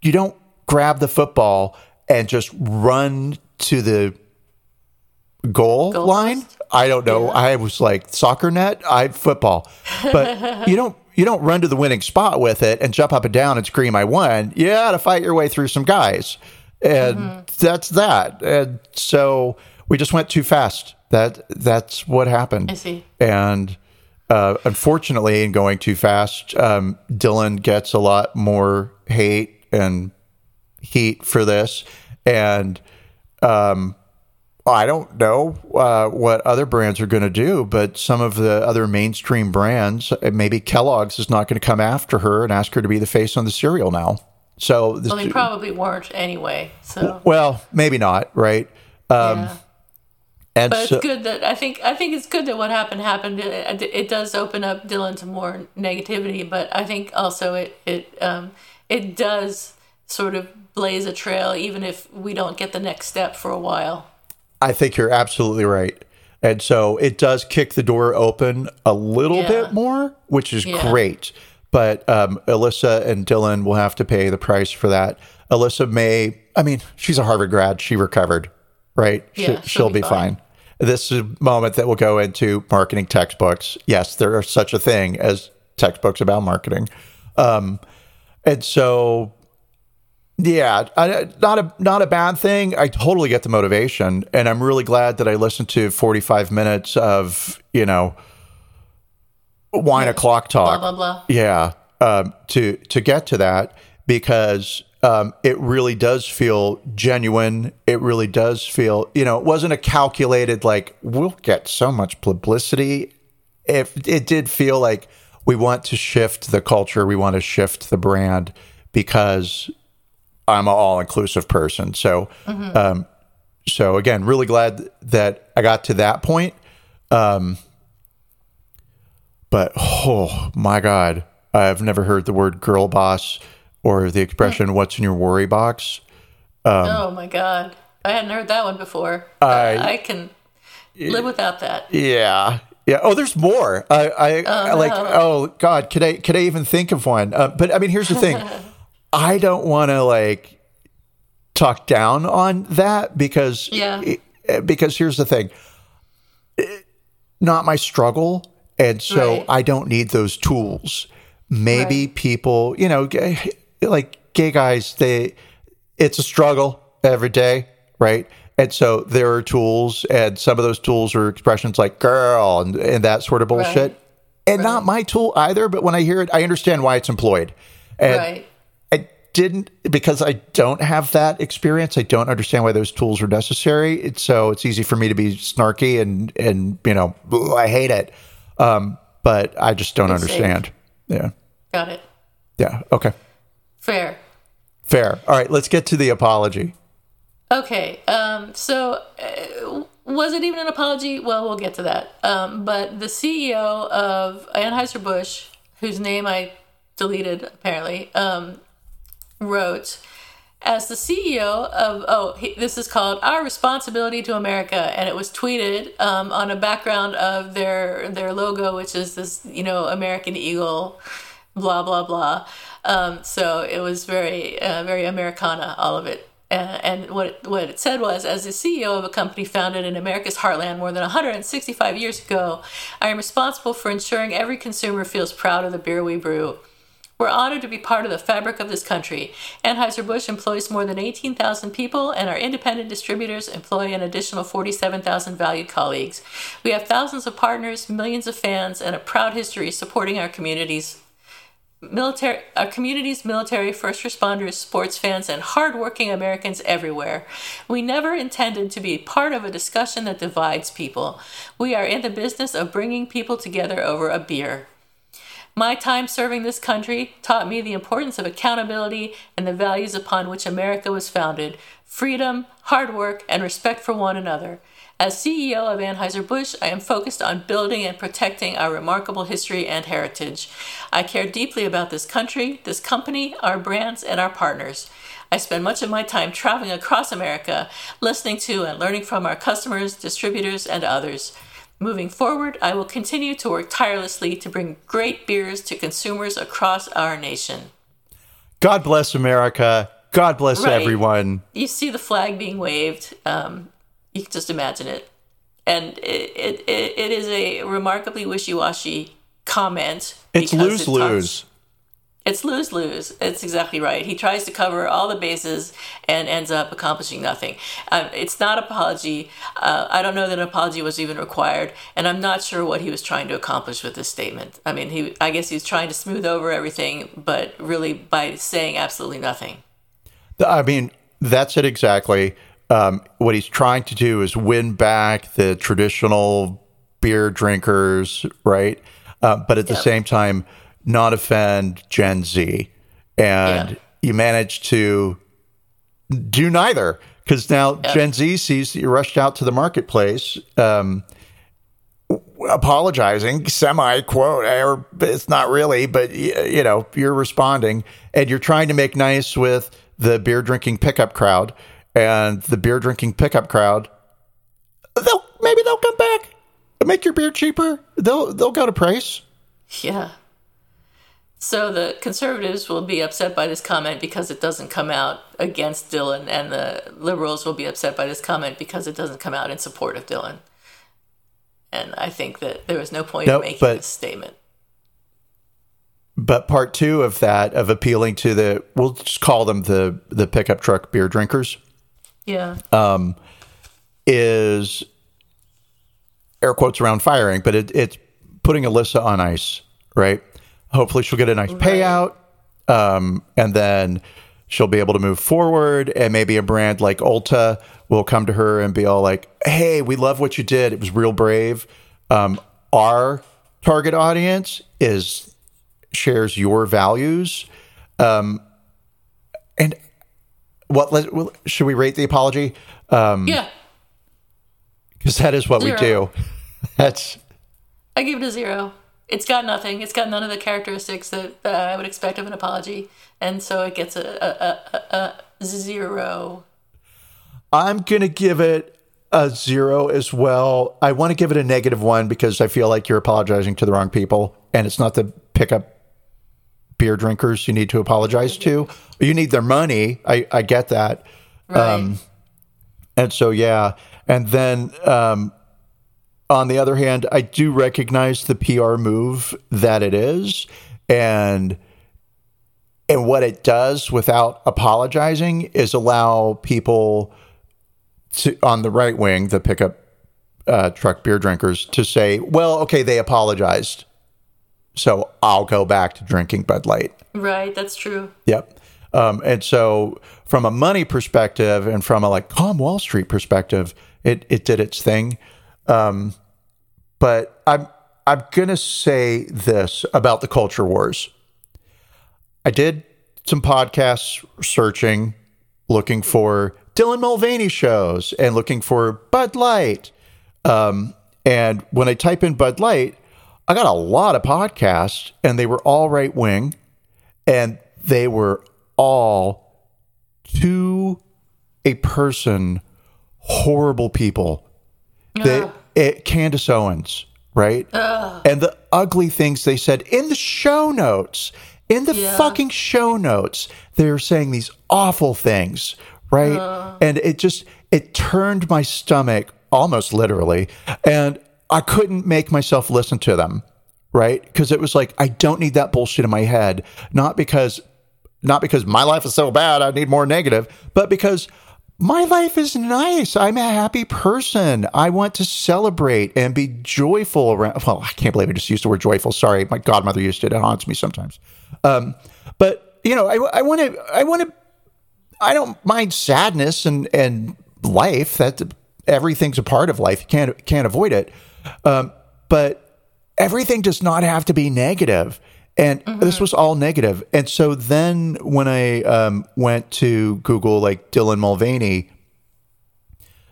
you don't grab the football and just run to the goal, goal line. Post? I don't know. Yeah. I was like soccer net, I football. But you don't you don't run to the winning spot with it and jump up and down and scream I won. You got to fight your way through some guys. And mm-hmm. that's that. And so we just went too fast. That that's what happened.
I see.
And uh, unfortunately, in going too fast, um, Dylan gets a lot more hate and heat for this, and um, I don't know uh, what other brands are going to do, but some of the other mainstream brands, uh, maybe Kellogg's is not going to come after her and ask her to be the face on the cereal now. So
this, well, they probably weren't anyway. So
well, maybe not, right? Um,
yeah. And but so, it's good that I think I think it's good that what happened happened. It, it, does open up Dylan to more negativity, but I think also it it um, it does sort of blaze a trail, even if we don't get the next step for a while.
I think you're absolutely right. And so it does kick the door open a little yeah. bit more, which is yeah. great. But um, Alissa and Dylan will have to pay the price for that. Alissa may, I mean, she's a Harvard grad. She recovered, right?
Yeah, she'll,
she'll be, be fine. fine. This is a moment that will go into marketing textbooks. Yes, there are such a thing as textbooks about marketing. Um, and so yeah, I, not a not a bad thing. I totally get the motivation, and I'm really glad that I listened to 45 minutes of you know wine o'clock talk.
Blah blah blah.
Yeah, um, to to get to that because um, it really does feel genuine. It really does feel you know it wasn't a calculated like we'll get so much publicity. If it did feel like we want to shift the culture, we want to shift the brand because I'm an all inclusive person. So, mm-hmm. um, so again, really glad that I got to that point. Um, but oh my God, I've never heard the word girl boss or the expression. "What's in your worry box."
Um, oh my God, I hadn't heard that one before. I, I can live without that.
Yeah, yeah. Oh, there's more. I, I, oh, I like. No. Oh God, could I could I even think of one? Uh, but I mean, here's the thing. I don't want to like talk down on that because
yeah.
because here's the thing. Not my struggle and so right. I don't need those tools. maybe
Right.
people, you know, like gay guys, they, it's a struggle every day, right? And so there are tools, and some of those tools are expressions like girl and, and that sort of bullshit.
Right.
And not my tool either, but when I hear it, I understand why it's employed. And
right.
I didn't because I don't have that experience. I don't understand why those tools are necessary. It's, so it's easy for me to be snarky and and you know "Ugh, I hate it. Um, but I just don't
It's safe.
understand. Yeah,
Got it.
yeah. Okay,
Fair.
fair. All right, let's get to the apology.
Okay, um, so uh, was it even an apology? Well, we'll get to that. Um, but the CEO of Anheuser-Busch, whose name I deleted apparently, um, wrote, as the CEO of, oh, he, this is called Our Responsibility to America, and it was tweeted um, on a background of their their logo, which is this, you know, American Eagle, blah blah blah. Um, so it was very uh, very Americana, all of it. And what what it said was, as the CEO of a company founded in America's heartland more than 165 years ago, I am responsible for ensuring every consumer feels proud of the beer we brew. We're honored to be part of the fabric of this country. Anheuser-Busch employs more than 18,000 people, and our independent distributors employ an additional 47,000 valued colleagues. We have thousands of partners, millions of fans, and a proud history supporting our communities. Military, our communities, military, first responders, sports fans, and hardworking Americans everywhere. We never intended to be part of a discussion that divides people. We are in the business of bringing people together over a beer. My time serving this country taught me the importance of accountability and the values upon which America was founded freedom, hard work, and respect for one another. As CEO of Anheuser-Busch, I am focused on building and protecting our remarkable history and heritage. I care deeply about this country, this company, our brands, and our partners. I spend much of my time traveling across America, listening to and learning from our customers, distributors, and others. Moving forward, I will continue to work tirelessly to bring great beers to consumers across our nation.
God bless America. God bless
Right.
everyone.
You see the flag being waved. Um, you can just imagine it. And it, it, it, is a remarkably wishy washy comment.
It's lose
it
lose.
It's lose lose. It's exactly right. He tries to cover all the bases and ends up accomplishing nothing. Um, it's not apology. Uh, I don't know that an apology was even required, and I'm not sure what he was trying to accomplish with this statement. I mean, he I guess he was trying to smooth over everything, but really by saying absolutely nothing.
I mean, that's it exactly. Um, what he's trying to do is win back the traditional beer drinkers, right? Uh, but at the
Yep.
same time, not offend Gen Z. And
Yeah.
you manage to do neither because now Gen Z sees that you rushed out to the marketplace. Um, apologizing semi quote or it's not really but you know you're responding and you're trying to make nice with the beer drinking pickup crowd and the beer drinking pickup crowd they'll maybe they'll come back make your beer cheaper they'll they'll go to price
Yeah. So the conservatives will be upset by this comment because it doesn't come out against Dylan, and the liberals will be upset by this comment because it doesn't come out in support of Dylan. And I think that there was no point
No,
in making
but-
this statement.
but part two of that of appealing to the we'll just call them the the pickup truck beer drinkers
Yeah.
Um, is air quotes around firing, but it, it's putting Alissa on ice, right? Hopefully, she'll get a nice payout, um, and then she'll be able to move forward. And maybe a brand like Ulta will come to her and be all like, "Hey, we love what you did. It was real brave. Um, our target audience is shares your values." Um, and what? Let, should we rate the apology? Um,
yeah.
because that is what we do. That's
I give it a zero. It's got nothing. It's got none of the characteristics that uh, I would expect of an apology, and so it gets a, a, a, a zero.
I'm gonna give it a zero as well. I want to give it a negative one because I feel like you're apologizing to the wrong people, and it's not the pickup beer drinkers you need to apologize to. You need their money. I, I get that.
Right.
And so, yeah. And then um, on the other hand, I do recognize the PR move that it is. and and what it does without apologizing is allow people to, on the right wing, the pickup uh, truck beer drinkers, to say, "Well, okay, they apologized, so I'll go back to drinking Bud Light."
Right, that's true.
Yep. Um, and so, from a money perspective and from a like calm Wall Street perspective, it it did its thing. Um, but I'm I'm gonna say this about the culture wars. I did some podcasts searching, looking for Dylan Mulvaney shows and looking for Bud Light. Um, and when I type in Bud Light, I got a lot of podcasts, and they were all right wing, and they were all to a person horrible people. They, it, Candace Owens, right? And the ugly things they said in the show notes, in the
Yeah.
fucking show notes, they're saying these awful things, right? And it just, it turned my stomach almost literally. And I couldn't make myself listen to them, right? Because it was like, I don't need that bullshit in my head. Not because not because my life is so bad, I need more negative, but because my life is nice. I'm a happy person. I want to celebrate and be joyful around. Well, I can't believe I just used the word joyful. Sorry, my godmother used it. It haunts me sometimes. Um, but you know, I, want to. I want to. I don't mind sadness and and life. That everything's a part of life. You can't can't avoid it. Um, but everything does not have to be negative. And this was all negative. And so then when I um, went to Google, like Dylan Mulvaney,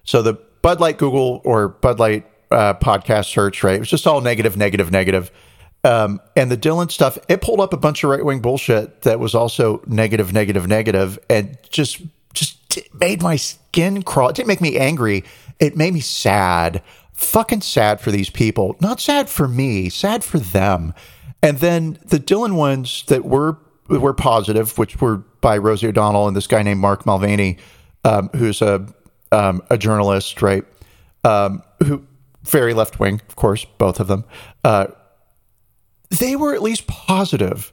so the Bud Light Google or Bud Light uh, podcast search, right? It was just all negative, negative, negative. Um, and the Dylan stuff, it pulled up a bunch of right wing bullshit that was also negative, negative, negative, and just just made my skin crawl. It didn't make me angry. It made me sad. Fucking sad for these people. Not sad for me. Sad for them. And then the Dylan ones that were were positive, which were by Rosie O'Donnell and this guy named Mark Mulvaney, um, who's a um, a journalist, right? Um, who very left wing, of course, both of them. Uh, they were at least positive,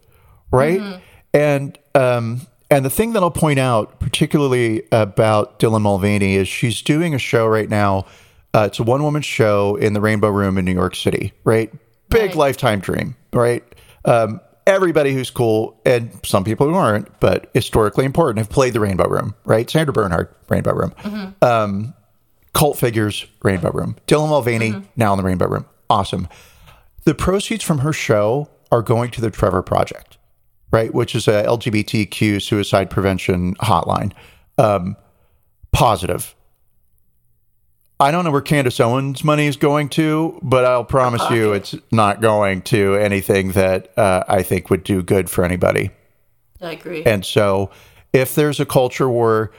right? And um, and the thing that I'll point out, particularly about Dylan Mulvaney, is she's doing a show right now. Uh, it's a one woman show in the Rainbow Room in New York City, right? Big
Right.
lifetime dream, right? Um, everybody who's cool and some people who aren't, but historically important, have played the Rainbow Room, right? Sandra Bernhard, Rainbow Room. Um, cult figures, Rainbow Room. Dylan Mulvaney, now in the Rainbow Room. Awesome. The proceeds from her show are going to the Trevor Project, right? Which is a LGBTQ suicide prevention hotline. Um, positive. I don't know where Candace Owens' money is going to, but I'll promise you it's not going to anything that uh, I think would do good for anybody.
I agree.
And so, if there's a culture war,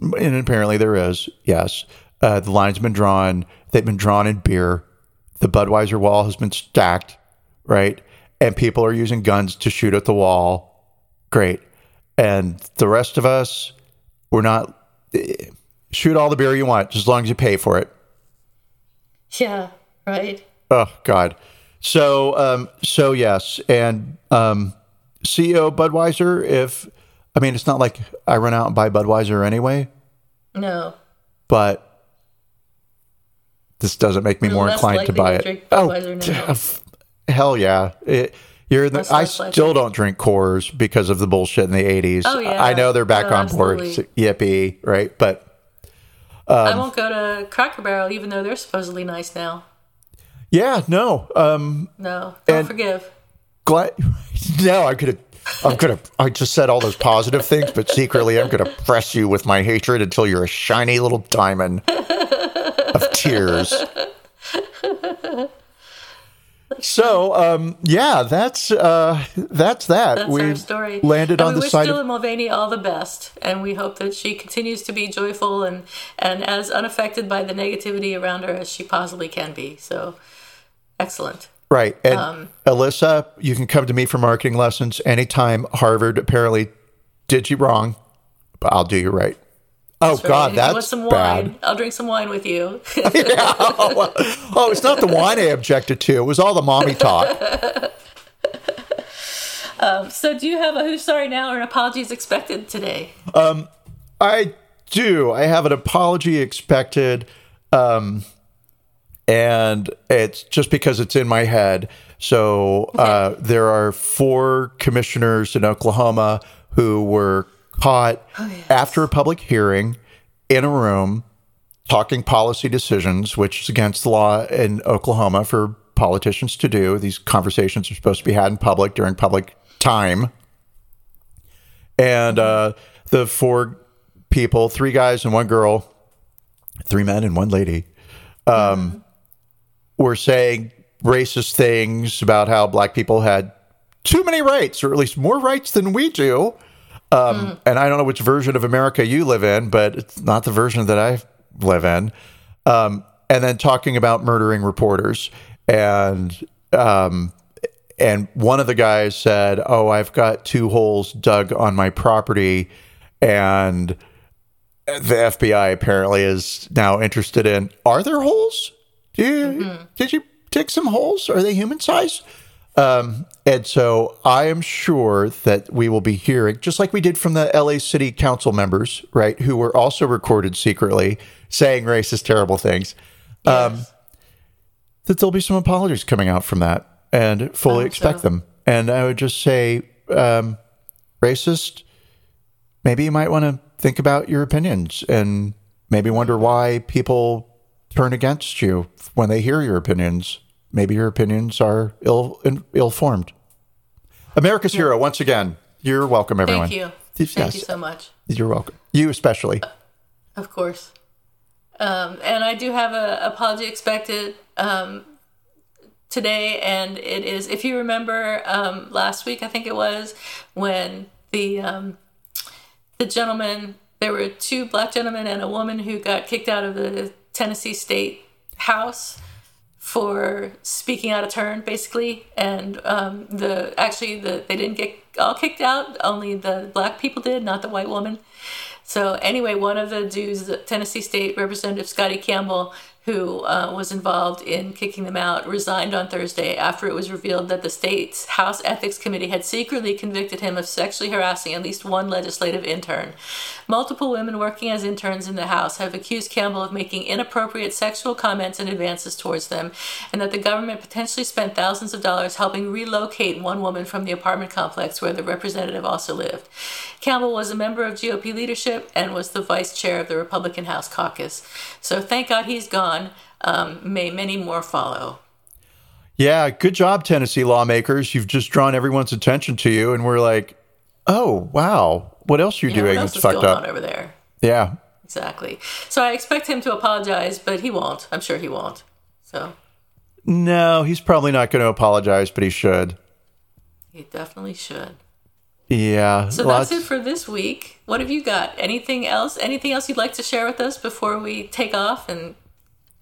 and apparently there is, yes, uh, the line's been drawn. They've been drawn in beer. The Budweiser wall has been stacked, right? And people are using guns to shoot at the wall. Great. And the rest of us, we're not. eh, Shoot all the beer you want, as long as you pay for it.
yeah, right.
Oh God. So um so yes, and um CEO Budweiser, if I mean it's not like I run out and buy Budweiser anyway,
No.
but this doesn't make me
You're
more inclined to buy
to
it. Oh,
now.
hell yeah. It, you're the, I still don't drink Coors because of the bullshit in the 80s.
Oh, yeah.
I know they're back
Oh,
on board.
absolutely.
Yippee, right? But
I
Um,
won't go to Cracker Barrel, even though they're supposedly nice now.
yeah, no. Um
No, don't forgive.
glad no I could gonna i'm gonna i just said all those positive things but secretly i'm gonna press you with my hatred until you're a shiny little diamond of tears so um yeah that's uh that's that
That's
we
our story.
landed
and
on
we
the
wish
side
Dylan
of
Mulvaney all the best, and we hope that she continues to be joyful and and as unaffected by the negativity around her as she possibly can be. So, excellent.
right and
um,
alissa you can come to me for marketing lessons anytime harvard apparently did you wrong but i'll do you right oh
Right?
god
you want
that's
some
bad
wine? I'll drink some wine with you. yeah.
oh, it's not the wine I objected to. It was all the mommy talk.
Um, so, do you have a who's sorry now or an apologies expected today?
I do. I have an apology expected. Um, and it's just because it's in my head. So uh, there are four commissioners in Oklahoma who were caught after a public hearing in a room talking policy decisions, which is against the law in Oklahoma for politicians to do. These conversations are supposed to be had in public during public time. And uh, the four people, three guys and one girl, three men and one lady, um, were saying racist things about how black people had too many rights, or at least more rights than we do. Um, And I don't know which version of America you live in, but it's not the version that I live in. Um, and then talking about murdering reporters, and um, and one of the guys said, "Oh, I've got two holes dug on my property," and the FBI apparently is now interested in: Are there holes? Do you, Did you dig some holes? Are they human size? Um, and so I am sure that we will be hearing, just like we did from the LA City Council members, right, who were also recorded secretly saying racist, terrible things,
Yes.
that there'll be some apologies coming out from that and fully expect
so.
them. And I would just say, um, racist, maybe you might want to think about your opinions and maybe wonder why people turn against you when they hear your opinions. Maybe your opinions are ill ill formed. America's hero, once again. You're welcome, everyone.
Thank you.
Yes,
Thank you so much.
You're welcome. You especially.
Of course. Um, and I do have an apology expected um, today, and it is if you remember um, last week, I think it was when the um, the gentleman there were two black gentlemen and a woman who got kicked out of the Tennessee State House for speaking out of turn, basically. And um, the actually the they didn't get all kicked out. Only the black people did, not the white woman. So anyway, one of the dudes, Tennessee State Representative Scotty Campbell, who uh, was involved in kicking them out, resigned on Thursday after it was revealed that the state's House Ethics Committee had secretly convicted him of sexually harassing at least one legislative intern. Multiple women working as interns in the House have accused Campbell of making inappropriate sexual comments and advances towards them, and that the government potentially spent thousands of dollars helping relocate one woman from the apartment complex where the representative also lived. Campbell was a member of GOP leadership and was the vice chair of the Republican House caucus. So thank God he's gone. Um, may many more follow.
Yeah, good job, Tennessee lawmakers. You've just drawn everyone's attention to you, and we're like, oh wow, what else are you
know,
doing
what else
that's fucked
going
up?
on over there?
Yeah,
Exactly. So I expect him to apologize, but he won't. I'm sure he won't. So
no, he's probably not going to apologize, but he should.
he definitely should.
Yeah,
So
lots-
that's it for this week. What have you got? Anything else? Anything else you'd like to share with us before we take off and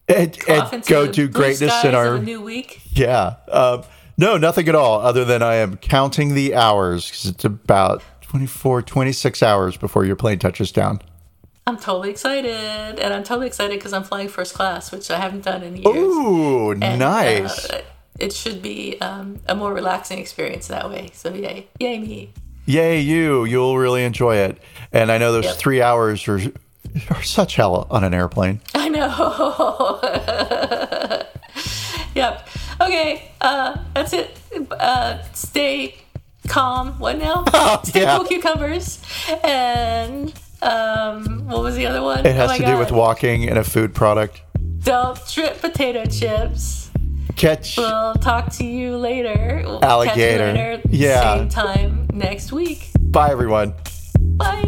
and, and go do greatness in our
new week?
yeah. Um, no, nothing at all, other than I am counting the hours because it's about 24, 26 hours before your plane touches down.
I'm totally excited, and I'm totally excited because I'm flying first class, which I haven't done in years.
Ooh,
And,
nice.
uh, it should be um, a more relaxing experience that way. So yay, yay me!
Yay, you! You'll really enjoy it. And I know those
Yep.
three hours are, are such hell on an airplane.
I know. yep. Okay. Uh, that's it. Uh, stay calm. What now? stay
yeah.
cool cucumbers. And um, what was the other one?
It has
Oh
to do with walking and a food product.
Don't trip potato chips.
Catch.
We'll talk to you later. We'll catch you
Alligator.
later,
Yeah.
Same time next week.
Bye, everyone.
Bye.